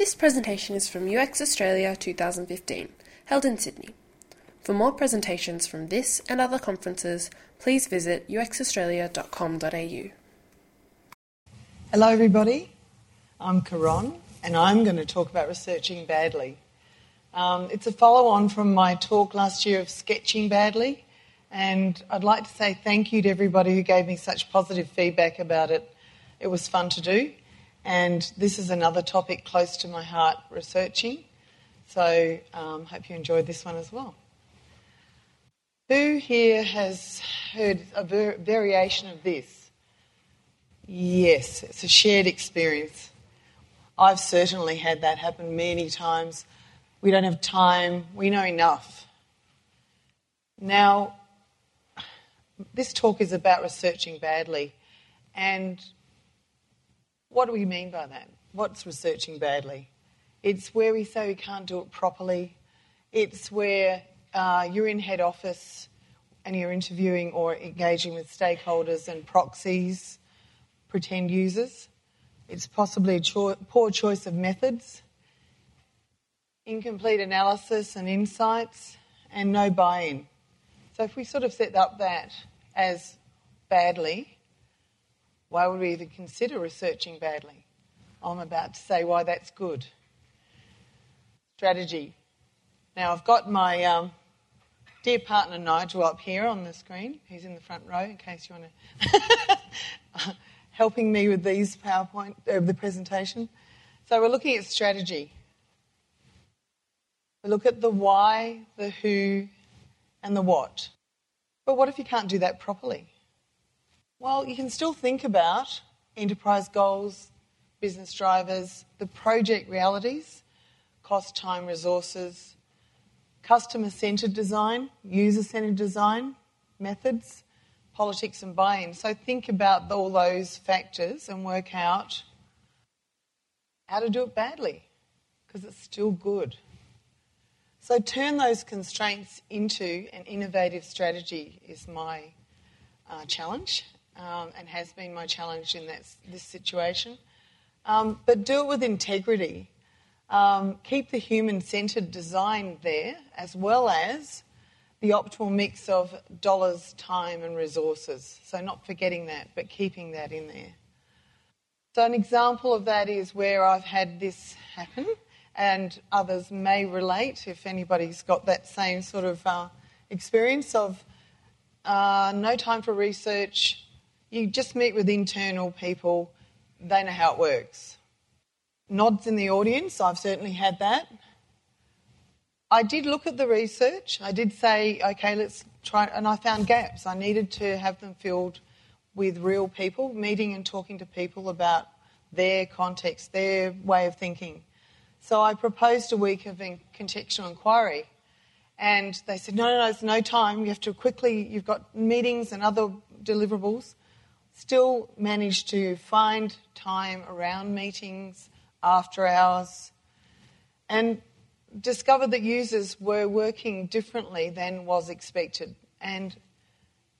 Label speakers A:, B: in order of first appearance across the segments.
A: This presentation is from UX Australia 2015, held in Sydney. For more presentations from this and other conferences, please visit uxaustralia.com.au.
B: Hello, everybody. I'm Karon, and I'm going to talk about researching badly. Um, it's a follow on from my talk last year of sketching badly, and I'd like to say thank you to everybody who gave me such positive feedback about it. It was fun to do. And this is another topic close to my heart, researching. So um, hope you enjoyed this one as well. Who here has heard a ver- variation of this? Yes, it's a shared experience. I've certainly had that happen many times. We don't have time, we know enough. Now, this talk is about researching badly, and what do we mean by that? What's researching badly? It's where we say we can't do it properly. It's where uh, you're in head office and you're interviewing or engaging with stakeholders and proxies, pretend users. It's possibly a cho- poor choice of methods, incomplete analysis and insights, and no buy in. So if we sort of set up that as badly, why would we even consider researching badly? I'm about to say why that's good. Strategy. Now, I've got my um, dear partner Nigel up here on the screen. He's in the front row in case you want to. helping me with these PowerPoint, uh, the presentation. So, we're looking at strategy. We look at the why, the who, and the what. But what if you can't do that properly? Well, you can still think about enterprise goals, business drivers, the project realities, cost, time, resources, customer centred design, user centred design, methods, politics, and buy in. So think about all those factors and work out how to do it badly because it's still good. So turn those constraints into an innovative strategy, is my uh, challenge um, and has been my challenge in this situation. Um, but do it with integrity. Um, keep the human centred design there, as well as the optimal mix of dollars, time, and resources. So, not forgetting that, but keeping that in there. So, an example of that is where I've had this happen, and others may relate if anybody's got that same sort of uh, experience of uh, no time for research, you just meet with internal people, they know how it works. Nods in the audience, I've certainly had that. I did look at the research. I did say, okay, let's try, and I found gaps. I needed to have them filled with real people, meeting and talking to people about their context, their way of thinking. So I proposed a week of contextual inquiry. And they said, no, no, no, there's no time. You have to quickly, you've got meetings and other deliverables still managed to find time around meetings, after hours, and discovered that users were working differently than was expected. And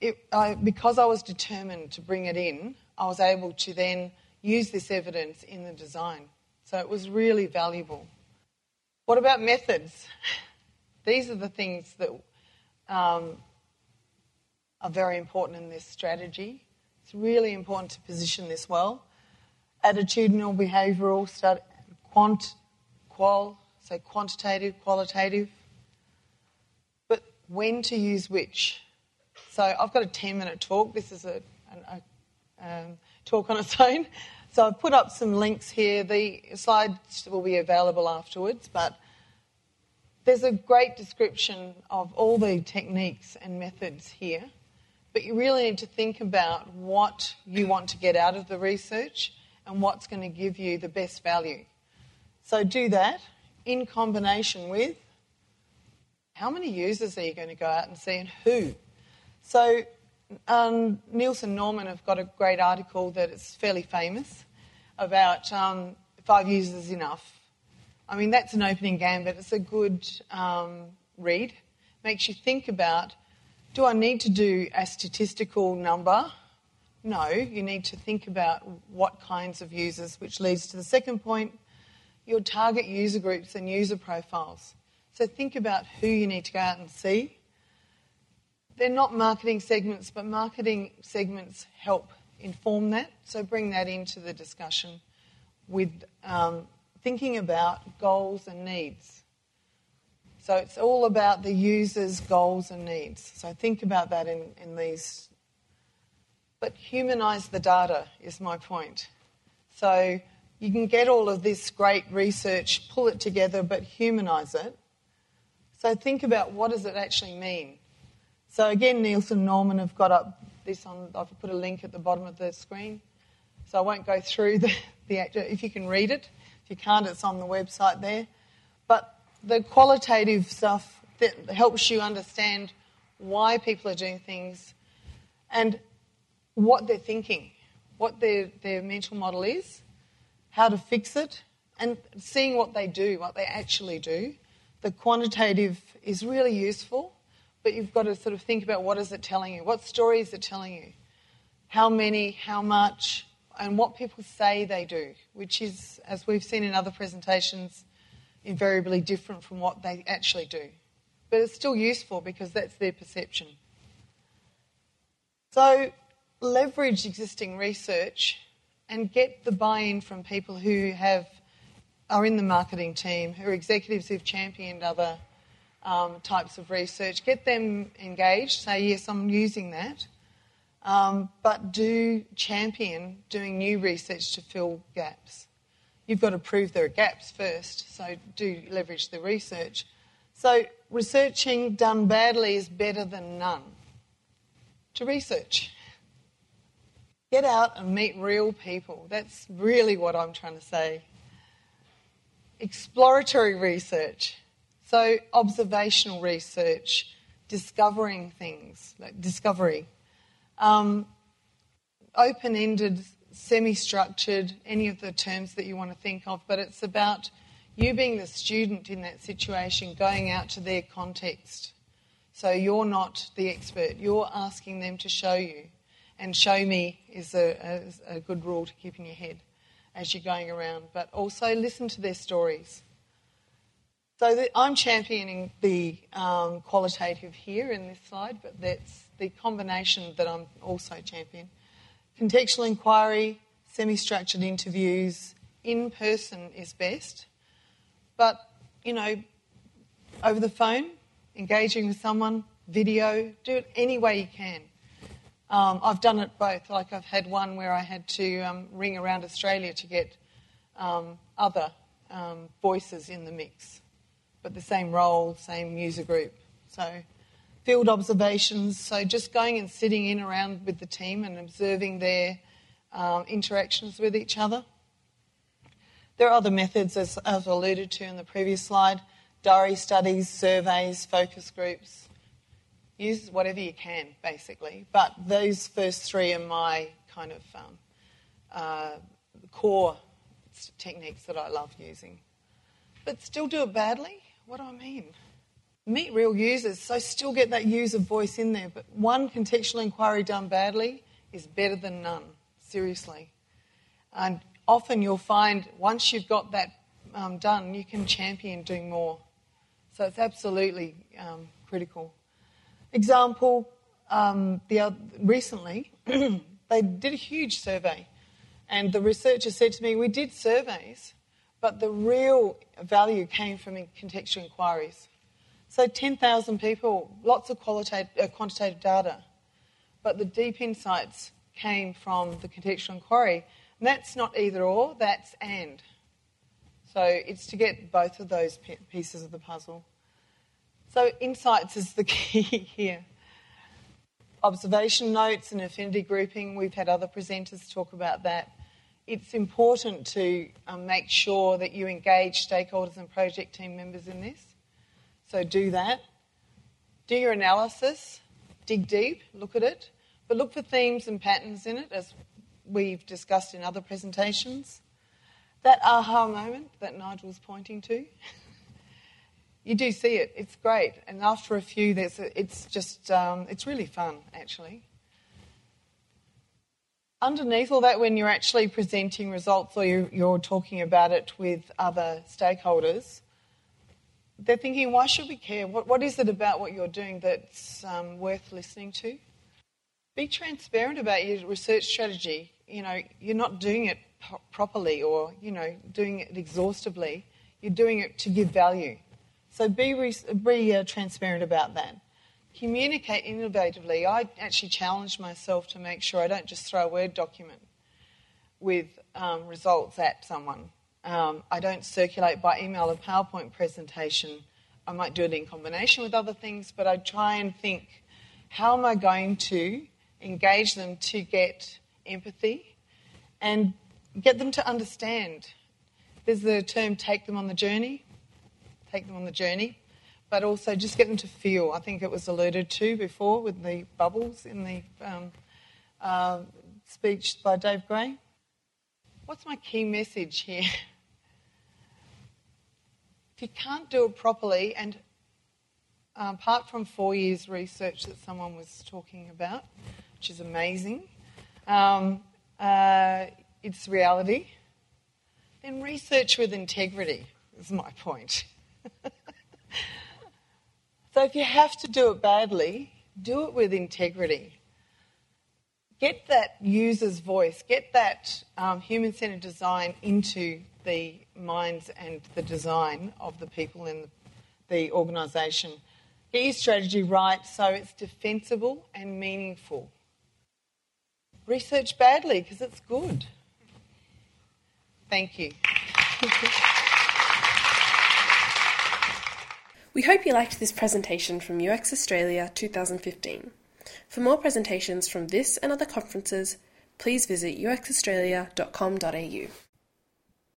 B: it, I, because I was determined to bring it in, I was able to then use this evidence in the design. So it was really valuable. What about methods? These are the things that um, are very important in this strategy. It's really important to position this well. Attitudinal, behavioural, study, quant, qual, so quantitative, qualitative. But when to use which? So I've got a 10 minute talk. This is a, a, a um, talk on its own. So I've put up some links here. The slides will be available afterwards, but there's a great description of all the techniques and methods here. But you really need to think about what you want to get out of the research and what's going to give you the best value. So do that in combination with how many users are you going to go out and see and who. So um, Nielsen Norman have got a great article that is fairly famous about um, five users enough. I mean, that's an opening gambit. It's a good um, read. Makes you think about do I need to do a statistical number? No, you need to think about what kinds of users, which leads to the second point. your target user groups and user profiles. So think about who you need to go out and see. They're not marketing segments, but marketing segments help inform that. So bring that into the discussion with um, thinking about goals and needs. So it's all about the user's goals and needs. So think about that in, in these. But humanize the data is my point. So you can get all of this great research, pull it together, but humanize it. So think about what does it actually mean. So again, Nielsen Norman have got up this on. I've put a link at the bottom of the screen, so I won't go through the, the if you can read it. If you can't, it's on the website there. But the qualitative stuff that helps you understand why people are doing things and what they're thinking, what their, their mental model is, how to fix it, and seeing what they do, what they actually do. The quantitative is really useful, but you've got to sort of think about what is it telling you? What story is it telling you? How many, how much, and what people say they do, which is, as we've seen in other presentations, invariably different from what they actually do. But it's still useful because that's their perception. So, leverage existing research and get the buy in from people who have, are in the marketing team, who are executives who've championed other um, types of research. Get them engaged, say, yes, I'm using that. Um, but do champion doing new research to fill gaps you've got to prove there are gaps first, so do leverage the research. So, researching done badly is better than none. To research. Get out and meet real people. That's really what I'm trying to say. Exploratory research. So, observational research, discovering things, like discovery. Um, Open ended semi structured, any of the terms that you want to think of, but it's about you being the student in that situation, going out to their context. So you're not the expert, you're asking them to show you. And show me is a, a, a good rule to keep in your head as you're going around, but also listen to their stories. So the, I'm championing the um, qualitative here in this slide, but that's the combination that I'm also championing contextual inquiry, semi structured interviews, in person is best. But, you know, over the phone, engaging with someone, video, do it any way you can. Um, I've done it both. Like I've had one where I had to um, ring around Australia to get um, other um, voices in the mix, but the same role, same user group. So field observations, so just going and sitting in around with the team and observing their um, interactions with each other. There are other methods, as I've alluded to in the previous slide diary studies, surveys, focus groups. Use whatever you can, basically. But those first three are my kind of um, uh, core techniques that I love using. But still do it badly? What do I mean? Meet real users, so still get that user voice in there. But one contextual inquiry done badly is better than none, seriously. And often you'll find once you've got that um, done, you can champion doing more. So it's absolutely um, critical. Example, um, the other, recently they did a huge survey, and the researcher said to me, "We did surveys, but the real value came from contextual inquiries." So 10,000 people, lots of qualitative, uh, quantitative data, but the deep insights came from the contextual inquiry. And that's not either or, that's and. So it's to get both of those pieces of the puzzle. So insights is the key here. Observation notes and affinity grouping, we've had other presenters talk about that. It's important to um, make sure that you engage stakeholders and project team members in this. So do that. Do your analysis, dig deep, look at it, but look for themes and patterns in it, as we've discussed in other presentations. That aha moment that Nigel's pointing to, you do see it. It's great, and after a few, there's a, it's just um, it's really fun actually. underneath all that, when you're actually presenting results or you're, you're talking about it with other stakeholders, they're thinking, why should we care? What, what is it about what you're doing that's um, worth listening to? Be transparent about your research strategy. You know, you're not doing it properly or, you know, doing it exhaustively. You're doing it to give value. So be, re- be uh, transparent about that. Communicate innovatively. I actually challenge myself to make sure I don't just throw a Word document with um, results at someone. Um, I don't circulate by email a PowerPoint presentation. I might do it in combination with other things, but I try and think how am I going to engage them to get empathy and get them to understand. There's the term take them on the journey, take them on the journey, but also just get them to feel. I think it was alluded to before with the bubbles in the um, uh, speech by Dave Gray. What's my key message here? if you can't do it properly, and um, apart from four years research that someone was talking about, which is amazing, um, uh, it's reality, then research with integrity is my point. so if you have to do it badly, do it with integrity get that user's voice, get that um, human centered design into the minds and the design of the people in the organisation. Get your strategy right so it's defensible and meaningful. Research badly because it's good. Thank you.
A: We hope you liked this presentation from UX Australia 2015. For more presentations from this and other conferences, please visit uxaustralia.com.au.